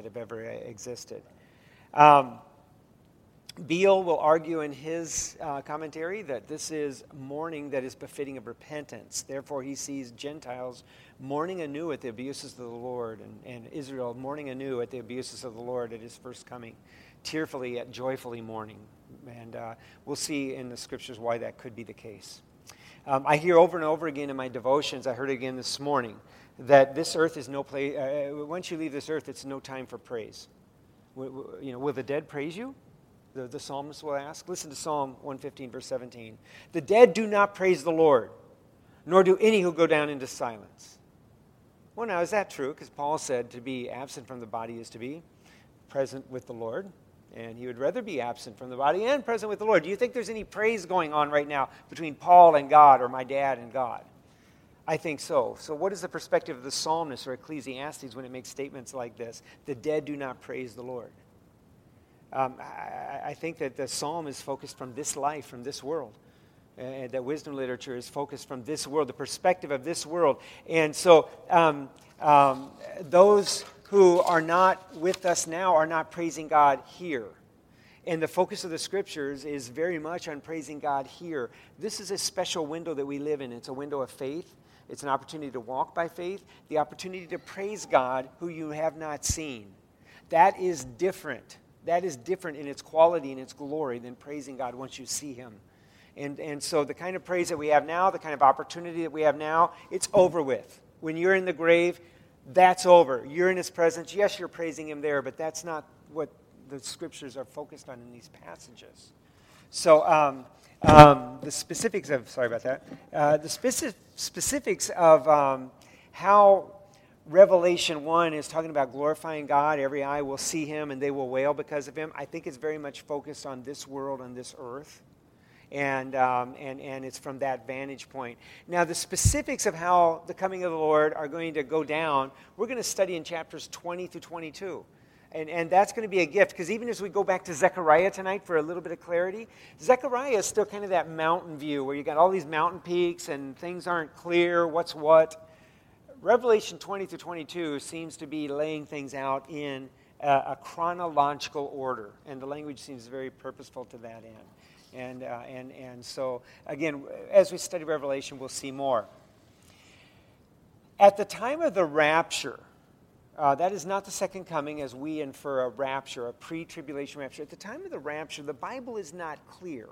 that have ever existed. Um, Beale will argue in his uh, commentary that this is mourning that is befitting of repentance. Therefore, he sees Gentiles mourning anew at the abuses of the Lord and, and Israel mourning anew at the abuses of the Lord at his first coming, tearfully yet joyfully mourning. And uh, we'll see in the scriptures why that could be the case. Um, I hear over and over again in my devotions, I heard it again this morning, that this earth is no place, uh, once you leave this earth, it's no time for praise. W- you know, will the dead praise you? The, the psalmist will ask. Listen to Psalm 115, verse 17. The dead do not praise the Lord, nor do any who go down into silence. Well, now, is that true? Because Paul said to be absent from the body is to be present with the Lord. And he would rather be absent from the body and present with the Lord. Do you think there's any praise going on right now between Paul and God or my dad and God? I think so. So, what is the perspective of the psalmist or Ecclesiastes when it makes statements like this? The dead do not praise the Lord. Um, I, I, think that the psalm is focused from this life, from this world. Uh, that wisdom literature is focused from this world, the perspective of this world. And so um, um, those who are not with us now are not praising God here. And the focus of the scriptures is very much on praising God here. This is a special window that we live in. It's a window of faith. It's an opportunity to walk by faith, the opportunity to praise God who you have not seen. That is different that is different in its quality and its glory than praising God once you see Him. And, and so the kind of praise that we have now, the kind of opportunity that we have now, it's over with. When you're in the grave, that's over. You're in His presence. Yes, you're praising Him there, but that's not what the scriptures are focused on in these passages. So, um, um, the specifics of, sorry about that, uh, the specific, specifics of um, how Revelation 1 is talking about glorifying God. Every eye will see him and they will wail because of him. I think it's very much focused on this world, and this earth. And, um, and, and it's from that vantage point. Now, the specifics of how the coming of the Lord are going to go down, we're going to study in chapters 20 through 22. And, and that's going to be a gift because even as we go back to Zechariah tonight for a little bit of clarity, Zechariah is still kind of that mountain view where you got all these mountain peaks and things aren't clear, what's what. Revelation 20 to 22 seems to be laying things out in a, a, chronological order, and the language seems very purposeful to that end. And, uh, and, and so, again, as we study Revelation, we'll see more. At the time of the rapture, uh, that is not the second coming as we infer a rapture, a pre tribulation rapture. At the time of the rapture, the Bible is not clear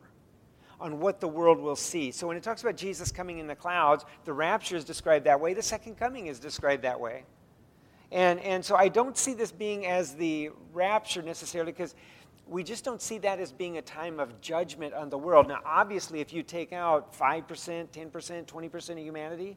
on what the world will see. So when it talks about Jesus coming in the clouds, the rapture is described that way, the second coming is described that way. And, and so I don't see this being as the rapture necessarily because we just don't see that as being a time of judgment on the world. Now, obviously, if you take out 5%, 10%, 20% of humanity,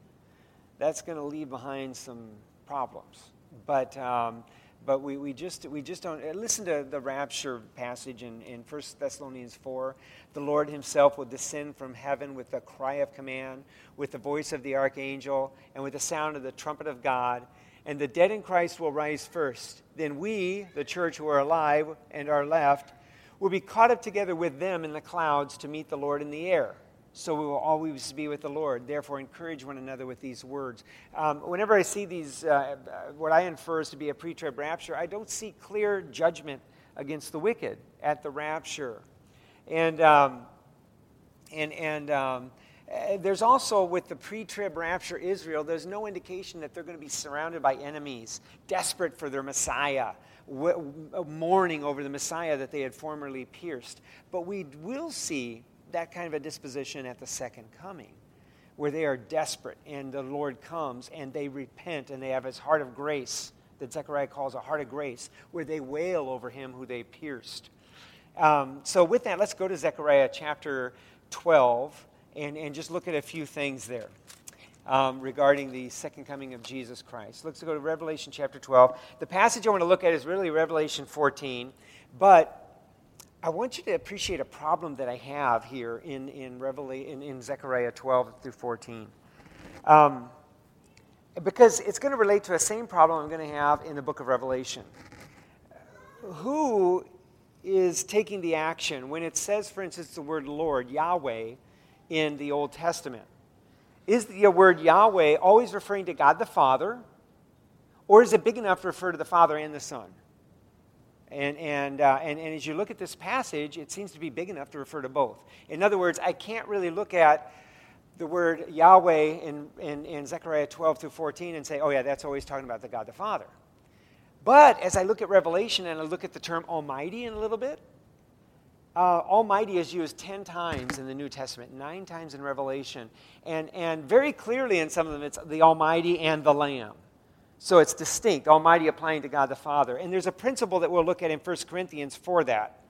that's going to leave behind some problems. But um, but we, we, just, we just don't. Uh, listen to the rapture passage in, in 1 Thessalonians 4. The Lord himself will descend from heaven with a cry of command, with the voice of the archangel, and with the sound of the trumpet of God. And the dead in Christ will rise first. Then we, the church who are alive and are left, will be caught up together with them in the clouds to meet the Lord in the air so we will always be with the Lord. Therefore, encourage one another with these words. Um, whenever I see these, uh, what I infer is to be a pre trib rapture, I don't see clear judgment against the wicked at the rapture. And, um, and, and um, eh, there's also, with the pre trib rapture Israel, there's no indication that they're going to be surrounded by enemies, desperate for their Messiah. mourning over the Messiah that they had formerly pierced. But we will see that kind of a disposition at the second coming, where they are desperate and the Lord comes and they repent and they have his heart of grace that Zechariah calls a heart of grace, where they wail over him who they pierced. Um, so, with that, let's go to Zechariah chapter 12 and, and just look at a few things there. Um, regarding the second coming of Jesus Christ. Let's go to Revelation chapter 12. The passage I want to look at is really Revelation 14, but I want you to appreciate a problem that I have here in, in, Revela- in, in Zechariah 12 through 14. Um, because it's going to relate to the same problem I'm going to have in the book of Revelation. Who is taking the action when it says, for instance, the word Lord, Yahweh, in the Old Testament? Is the word Yahweh always referring to God the Father, or is it big enough to refer to the Father and the Son? And, and, uh, and, and as you look at this passage, it seems to be big enough to refer to both. In other words, I can't really look at the word Yahweh in, in, in Zechariah 12 through 14 and say, oh, yeah, that's always talking about the God the Father. But as I look at Revelation and I look at the term Almighty in a little bit, uh, Almighty is used 10 times in the New Testament, nine times in Revelation. And, and very clearly in some of them, it's the Almighty and the Lamb. So it's distinct, Almighty applying to God the Father. And there's a principle that we'll look at in 1 Corinthians for that.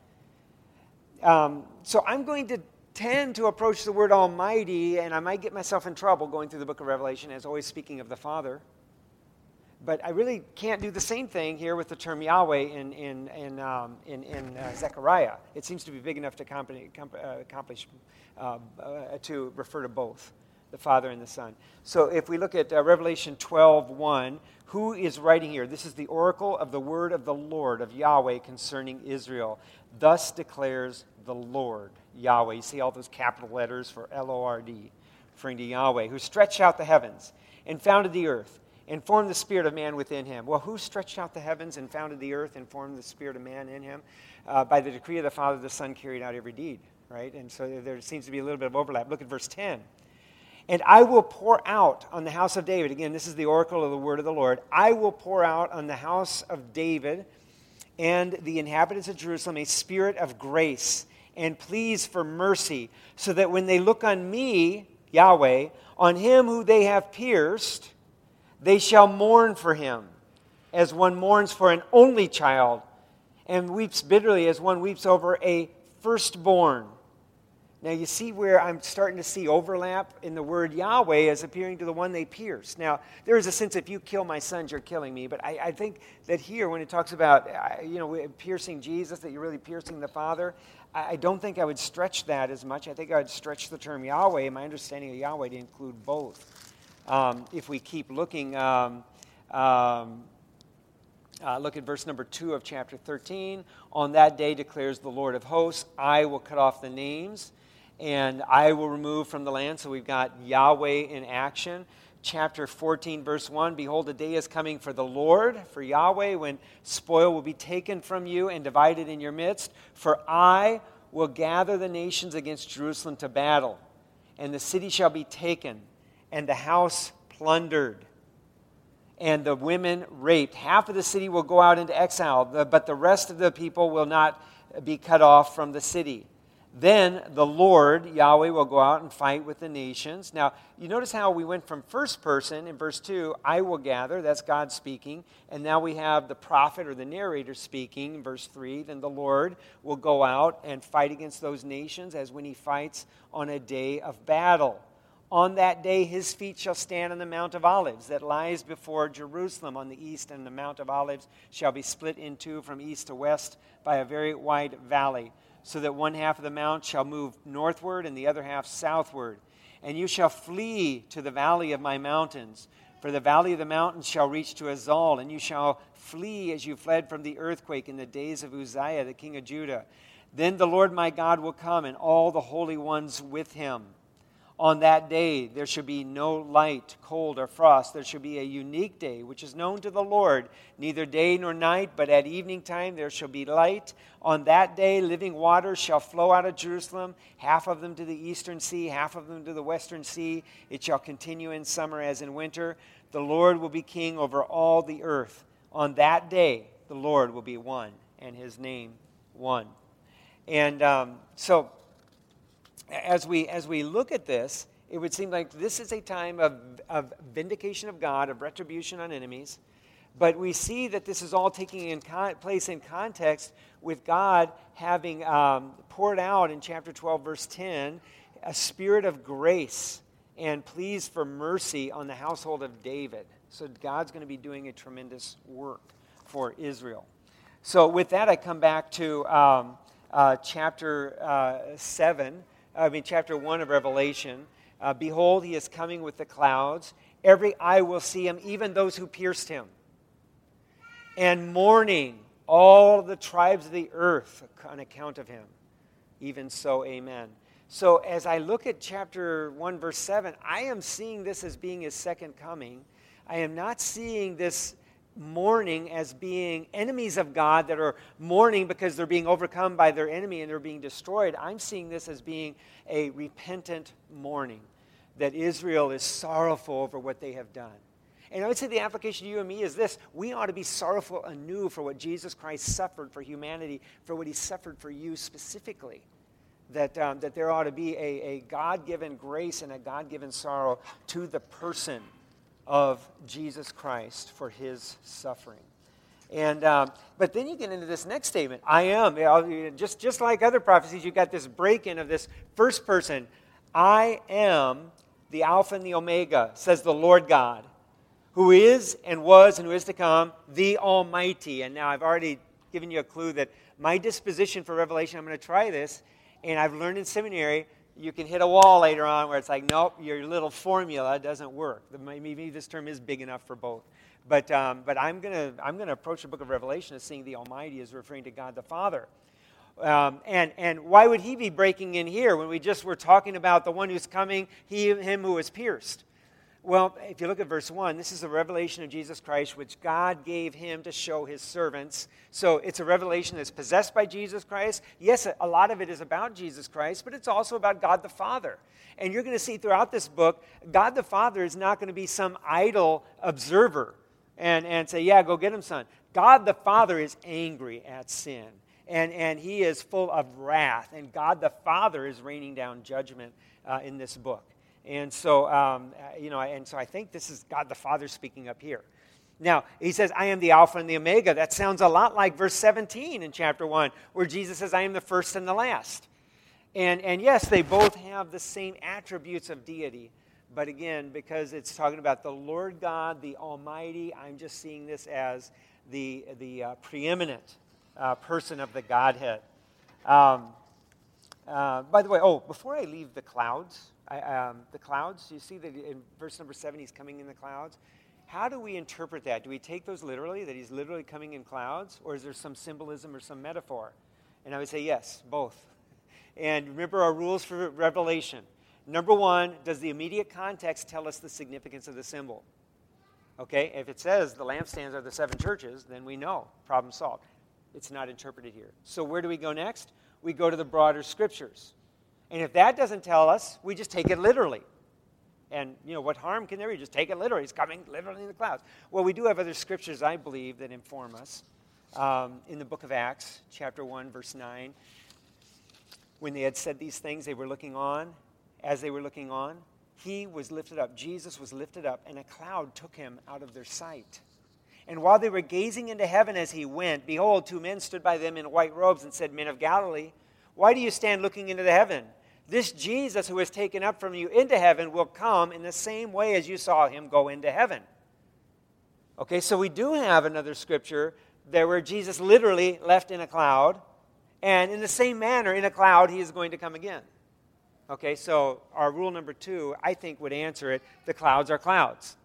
Um, so I'm going to tend to approach the word Almighty, and I might get myself in trouble going through the book of Revelation as always speaking of the Father. But I really can't do the same thing here with the term Yahweh in, in, in, um, in, in uh, Zechariah. It seems to be big enough to uh, accomplish, uh, uh, to refer to both the Father and the Son. So if we look at uh, Revelation 12 1, who is writing here? This is the oracle of the word of the Lord, of Yahweh, concerning Israel. Thus declares the Lord, Yahweh. You see all those capital letters for L O R D, referring to Yahweh, who stretched out the heavens and founded the earth and formed the spirit of man within him. Well, who stretched out the heavens and founded the earth and formed the spirit of man in him? Uh, by the decree of the Father, the Son carried out every deed, right? And so there seems to be a little bit of overlap. Look at verse 10. And I will pour out on the house of David, again, this is the oracle of the word of the Lord. I will pour out on the house of David and the inhabitants of Jerusalem a spirit of grace and pleas for mercy, so that when they look on me, Yahweh, on him who they have pierced, they shall mourn for him, as one mourns for an only child, and weeps bitterly as one weeps over a firstborn. Now, you see where I'm starting to see overlap in the word Yahweh as appearing to the one they pierced. Now, there is a sense if you kill my sons, you're killing me. But I, I think that here, when it talks about, uh, you know, piercing Jesus, that you're really piercing the Father, I, I don't think I would stretch that as much. I think I would stretch the term Yahweh, my understanding of Yahweh, to include both. Um, if we keep looking, um, um, uh, look at verse number 2 of chapter 13. On that day declares the Lord of hosts, I will cut off the names and I will remove from the land. So we've got Yahweh in action. Chapter 14, verse 1 Behold, a day is coming for the Lord, for Yahweh, when spoil will be taken from you and divided in your midst. For I will gather the nations against Jerusalem to battle, and the city shall be taken, and the house plundered and the women raped. Half of the city will go out into exile, but the rest of the people will not be cut off from the city. Then the Lord, Yahweh, will go out and fight with the nations. Now, you notice how we went from first person in verse 2, I will gather, that's God speaking. And now we have the prophet or the narrator speaking in verse 3. Then the Lord will go out and fight against those nations as when he fights on a day of battle. On that day, his feet shall stand on the Mount of Olives that lies before Jerusalem on the east, and the Mount of Olives shall be split in two from east to west by a very wide valley so that one half of the mount shall move northward and the other half southward. And you shall flee to the valley of my mountains, for the valley of the mountains shall reach to Azal, and you shall flee as you fled from the earthquake in the days of Uzziah, the king of Judah. Then the Lord my God will come, and all the holy ones with him on that day, there shall be no light, cold, or frost. There shall be a unique day, which is known to the Lord, neither day nor night, but at evening time there shall be light. On that day, living waters shall flow out of Jerusalem, half of them to the eastern sea, half of them to the western sea. It shall continue in summer as in winter. The Lord will be king over all the earth. On that day, the Lord will be one, and his name one. And um, so, as we, as we look at this, it would seem like this is a time of, of vindication of God, of retribution on enemies. But we see that this is all taking in con- place in context with God having um, poured out in chapter 12, verse 10, a spirit of grace and pleas for mercy on the household of David. So God's going to be doing a tremendous work for Israel. So, with that, I come back to um, uh, chapter uh, 7 I mean, chapter 1 of Revelation. Uh, Behold, he is coming with the clouds. Every eye will see him, even those who pierced him. And mourning all the tribes of the earth on account of him. Even so, amen. So, as I look at chapter 1, verse 7, I am seeing this as being his second coming. I am not seeing this mourning as being enemies of God that are mourning because they're being overcome by their enemy and they're being destroyed. I'm seeing this as being a repentant mourning, that Israel is sorrowful over what they have done. And I would say the application to you and me is this we ought to be sorrowful anew for what Jesus Christ suffered for humanity, for what he suffered for you specifically. That, um, that there ought to be a, a God given grace and a God given sorrow to the person of Jesus Christ for his suffering. And, um, but then you get into this next statement I am. Just, just like other prophecies, you've got this break in of this first person. I am the Alpha and the Omega, says the Lord God, who is and was and who is to come, the Almighty. And now I've already given you a clue that my disposition for revelation, I'm going to try this, and I've learned in seminary you can hit a wall later on where it's like, nope, your little formula doesn't work. Maybe this term is big enough for both. But, um, but I'm going to I'm gonna approach the book of Revelation as seeing the Almighty as referring to God the Father. Um, and, and why would he be breaking in here when we just were talking about the one who's coming, he, him who was pierced? Well, if you look at verse 1, this is a revelation of Jesus Christ, which God gave him to show his servants. So it's a revelation that's possessed by Jesus Christ. Yes, a lot of it is about Jesus Christ, but it's also about God the Father. And you're going to see throughout this book, God the Father is not going to be some idle observer and, and say, Yeah, go get him, son. God the Father is angry at sin, and, and he is full of wrath. And God the Father is raining down judgment uh, in this book. And so, um, you know, and so I think this is God the Father speaking up here. Now, he says, I am the Alpha and the Omega. That sounds a lot like verse 17 in chapter 1, where Jesus says, I am the first and the last. And, and yes, they both have the same attributes of deity. But again, because it's talking about the Lord God, the Almighty, I'm just seeing this as the, the uh, preeminent uh, person of the Godhead. Um, uh, by the way, oh, before I leave the clouds, I, um, the clouds, you see that in verse number seven, he's coming in the clouds. How do we interpret that? Do we take those literally, that he's literally coming in clouds, or is there some symbolism or some metaphor? And I would say yes, both. And remember our rules for Revelation. Number one, does the immediate context tell us the significance of the symbol? Okay, if it says the lampstands are the seven churches, then we know, problem solved. It's not interpreted here. So where do we go next? We go to the broader scriptures. And if that doesn't tell us, we just take it literally. And, you know, what harm can there be? Just take it literally. He's coming literally in the clouds. Well, we do have other scriptures, I believe, that inform us. Um, in the book of Acts, chapter 1, verse 9, when they had said these things, they were looking on. As they were looking on, he was lifted up. Jesus was lifted up, and a cloud took him out of their sight. And while they were gazing into heaven as he went, behold, two men stood by them in white robes and said, Men of Galilee, why do you stand looking into the heaven? This Jesus who was taken up from you into heaven will come in the same way as you saw him go into heaven. Okay, so we do have another scripture there where Jesus literally left in a cloud, and in the same manner, in a cloud, he is going to come again. Okay, so our rule number two, I think, would answer it the clouds are clouds.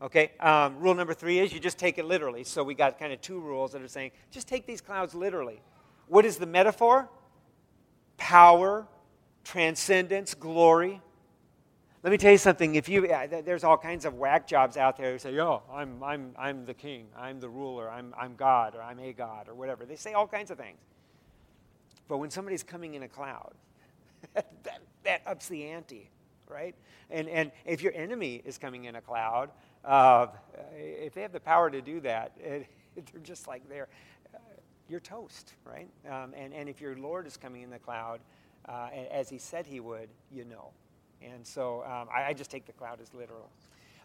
Okay, um, rule number three is you just take it literally. So we got kind of two rules that are saying just take these clouds literally. What is the metaphor? Power, transcendence, glory. Let me tell you something. If you, there's all kinds of whack jobs out there who say, "Oh, I'm, I'm, I'm the king. I'm the ruler. I'm, I'm God, or I'm a God, or whatever." They say all kinds of things. But when somebody's coming in a cloud, that, that ups the ante, right? And, and if your enemy is coming in a cloud, uh, if they have the power to do that, it, they're just like they're, uh, you're toast, right? Um, and, and if your Lord is coming in the cloud, uh, as he said he would, you know. And so um, I, I, just take the cloud as literal.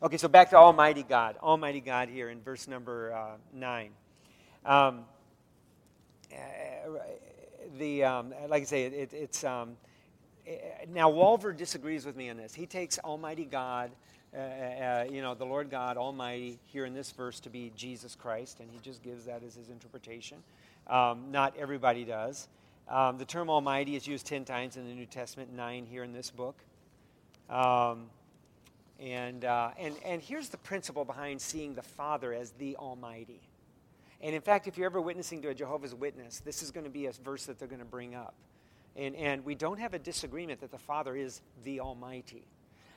Okay, so back to Almighty God. Almighty God here in verse number uh, 9. Um, uh, the, um, like I say, it, it's. Um, eh, now, Walvoord disagrees with me on this. He takes Almighty God, uh, uh, you know, the Lord God Almighty here in this verse to be Jesus Christ, and he just gives that as his interpretation. Um, not everybody does. Um, the term Almighty is used 10 times in the New Testament, nine here in this book. Um, and, uh, and, and here's the principle behind seeing the Father as the Almighty. And in fact, if you're ever witnessing to a Jehovah's Witness, this is going to be a verse that they're going to bring up. And, and we don't have a disagreement that the Father is the Almighty.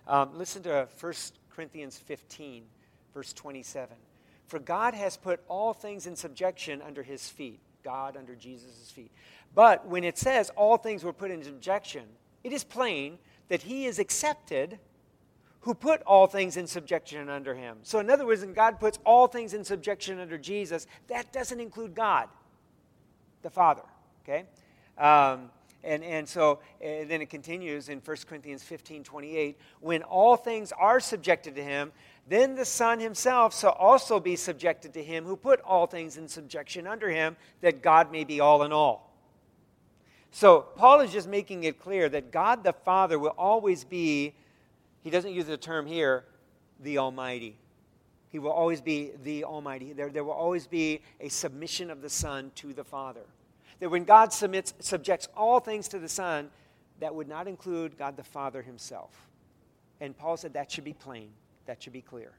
Um, listen to 1 Corinthians 15, verse 27. For God has put all things in subjection under his feet. God under Jesus' feet. But when it says all things were put in subjection, it is plain that he is accepted who put all things in subjection under him. So, in other words, when God puts all things in subjection under Jesus, that doesn't include God, the Father. Okay? Um, and, and so and then it continues in 1 Corinthians 15 28. When all things are subjected to him, then the Son himself shall also be subjected to him who put all things in subjection under him, that God may be all in all. So Paul is just making it clear that God the Father will always be he doesn't use the term here, the Almighty. He will always be the Almighty. There, there will always be a submission of the Son to the Father. That when God submits, subjects all things to the Son, that would not include God the Father himself. And Paul said that should be plain, that should be clear.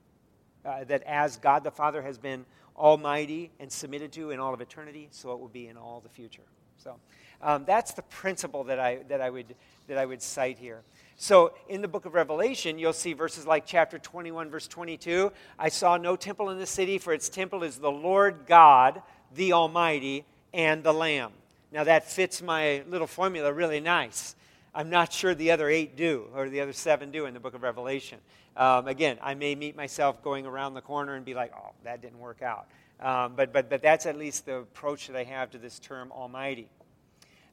Uh, that as God the Father has been almighty and submitted to in all of eternity, so it will be in all the future. So um, that's the principle that I, that, I would, that I would cite here. So in the book of Revelation, you'll see verses like chapter 21, verse 22 I saw no temple in the city, for its temple is the Lord God, the Almighty, and the Lamb. Now that fits my little formula really nice. I'm not sure the other eight do, or the other seven do in the book of Revelation. Um, again, I may meet myself going around the corner and be like, oh, that didn't work out. Um, but, but, but that's at least the approach that I have to this term Almighty.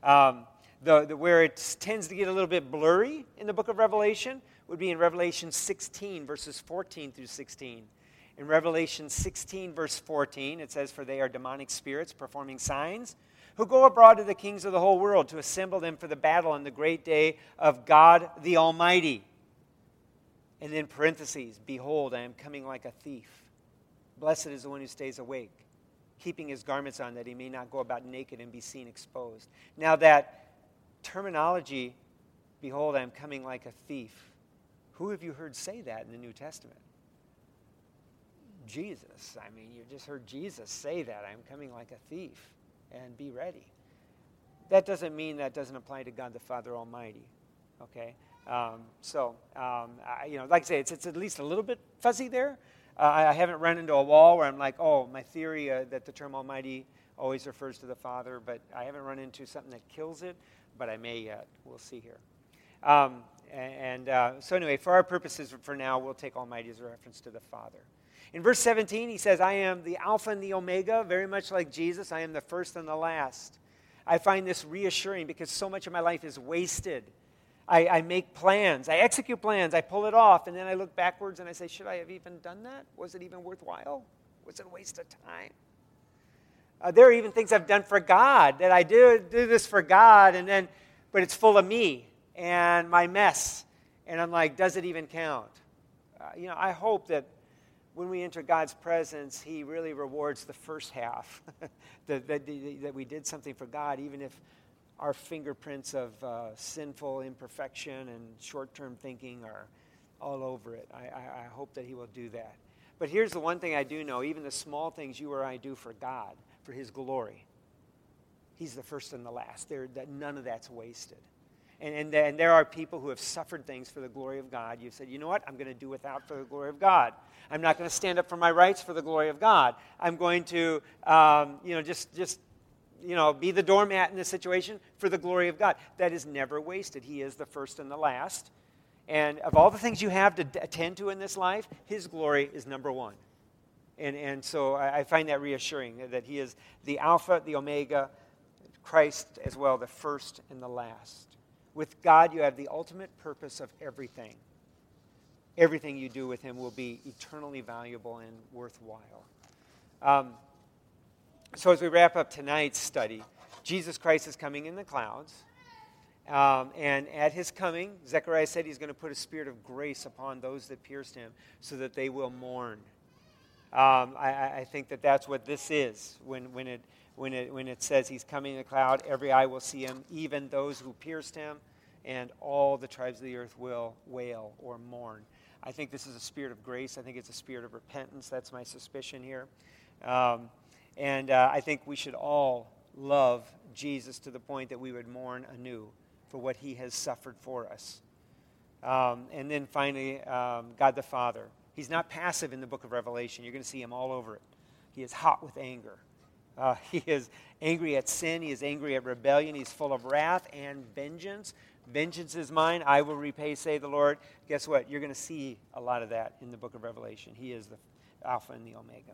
Um, the, the, where it tends to get a little bit blurry in the book of Revelation would be in Revelation 16, verses 14 through 16. In Revelation 16, verse 14, it says, For they are demonic spirits performing signs, who go abroad to the kings of the whole world to assemble them for the battle on the great day of God the Almighty. And then parentheses, Behold, I am coming like a thief. Blessed is the one who stays awake, keeping his garments on, that he may not go about naked and be seen exposed. Now, that terminology, behold, I am coming like a thief. Who have you heard say that in the New Testament? Jesus. I mean, you just heard Jesus say that. I'm coming like a thief, and be ready. That doesn't mean that doesn't apply to God the Father Almighty. Okay? Um, so, um, I, you know, like I say, it's, it's at least a little bit fuzzy there. Uh, I haven't run into a wall where I'm like, oh, my theory uh, that the term Almighty always refers to the Father, but I haven't run into something that kills it but I may yet. We'll see here. Um, and uh, so, anyway, for our purposes for now, we'll take Almighty as a reference to the Father. In verse 17, he says, I am the Alpha and the Omega, very much like Jesus. I am the first and the last. I find this reassuring because so much of my life is wasted. I, I, make plans, I execute plans, I pull it off, and then I look backwards and I say, Should I have even done that? Was it even worthwhile? Was it a waste of time? Uh, there are even things I've done for God that I do, do this for God, and then, but it's full of me and my mess. And I'm like, does it even count? Uh, you know, I hope that when we enter God's presence, He really rewards the first half, that, that, that, we did something for God, even if our fingerprints of uh, sinful imperfection and short term thinking are all over it. I, I, I hope that He will do that. But here's the one thing I do know even the small things you or I do for God for his glory. He's the first and the last. There, that none of that's wasted. And, and, and there are people who have suffered things for the glory of God. You've said, you know what? I'm going to do without for the glory of God. I'm not going to stand up for my rights for the glory of God. I'm going to, um, you know, just, just, you know, be the doormat in this situation for the glory of God. That is never wasted. He is the first and the last. And of all the things you have to attend to in this life, His glory is number one. And, and so I, I find that reassuring that He is the Alpha, the Omega, Christ as well, the first and the last. With God, you have the ultimate purpose of everything. Everything you do with Him will be eternally valuable and worthwhile. Um, so, as we wrap up tonight's study, Jesus Christ is coming in the clouds. Um, and at his coming, Zechariah said he's going to put a spirit of grace upon those that pierced him so that they will mourn. Um, I, I, think that that's what this is when, when, it, when, it, when it says he's coming in the cloud, every eye will see him, even those who pierced him, and all the tribes of the earth will wail or mourn. I think this is a spirit of grace. I think it's a spirit of repentance. That's my suspicion here. Um, and uh, I think we should all love Jesus to the point that we would mourn anew for what he has suffered for us. Um, and then finally, um, God the Father He's not passive in the book of Revelation. You're going to see him all over it. He is hot with anger. Uh, he is angry at sin. He is angry at rebellion. He's full of wrath and vengeance. Vengeance is mine. I will repay, say the Lord. Guess what? You're going to see a lot of that in the book of Revelation. He is the Alpha and the Omega.